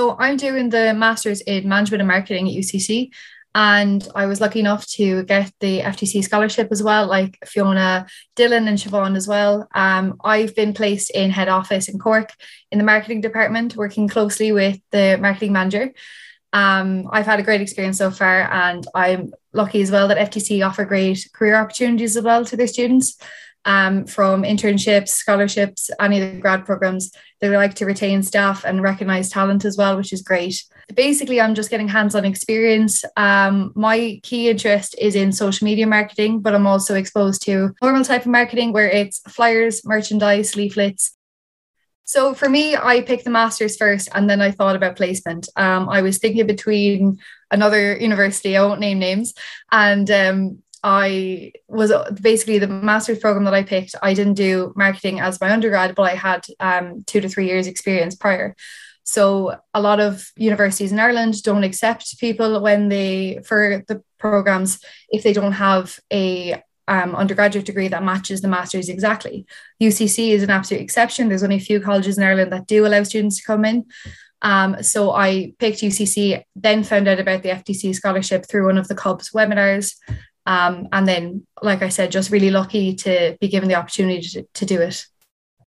So I'm doing the Masters in Management and Marketing at UCC. And I was lucky enough to get the FDC scholarship as well, like Fiona, Dylan, and Siobhan as well. Um, I've been placed in head office in Cork in the marketing department, working closely with the marketing manager. Um, I've had a great experience so far, and I'm lucky as well that FDC offer great career opportunities as well to their students um, from internships, scholarships, any of the grad programs. They like to retain staff and recognize talent as well, which is great. Basically, I'm just getting hands on experience. Um, my key interest is in social media marketing, but I'm also exposed to normal type of marketing where it's flyers, merchandise, leaflets, so for me, I picked the master's first, and then I thought about placement. Um, I was thinking between another university, I won't name names, and um, I was basically the master's program that I picked. I didn't do marketing as my undergrad, but I had um, two to three years experience prior. So a lot of universities in Ireland don't accept people when they for the programs if they don't have a um, undergraduate degree that matches the master's exactly. UCC is an absolute exception. There's only a few colleges in Ireland that do allow students to come in. Um, so I picked UCC, then found out about the FDC scholarship through one of the CUBS webinars. Um, and then, like I said, just really lucky to be given the opportunity to, to do it.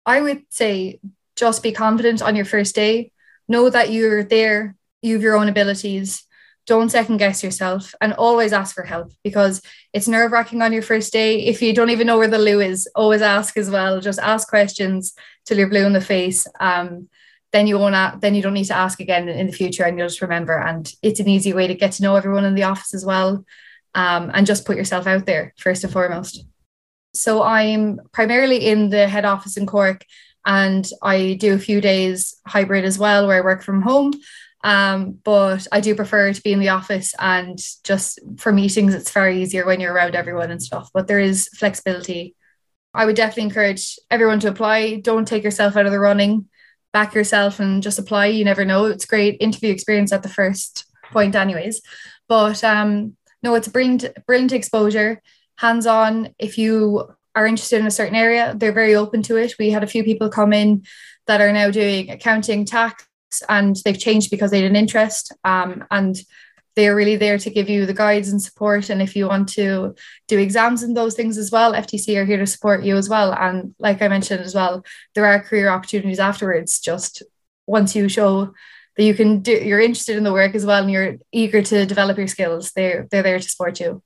I would say just be confident on your first day. Know that you're there, you have your own abilities. Don't second guess yourself and always ask for help because it's nerve wracking on your first day. If you don't even know where the loo is, always ask as well. Just ask questions till you're blue in the face. Um, then you won't then you don't need to ask again in the future and you'll just remember and it's an easy way to get to know everyone in the office as well um, and just put yourself out there first and foremost so i'm primarily in the head office in cork and i do a few days hybrid as well where i work from home um, but i do prefer to be in the office and just for meetings it's very easier when you're around everyone and stuff but there is flexibility i would definitely encourage everyone to apply don't take yourself out of the running back yourself and just apply. You never know. It's great interview experience at the first point, anyways. But um, no, it's brilliant, brilliant exposure, hands on. If you are interested in a certain area, they're very open to it. We had a few people come in that are now doing accounting, tax, and they've changed because they had an interest. Um, and they're really there to give you the guides and support. And if you want to do exams and those things as well, FDC are here to support you as well. And like I mentioned as well, there are career opportunities afterwards. Just once you show that you can do, you're interested in the work as well, and you're eager to develop your skills. They're they're there to support you.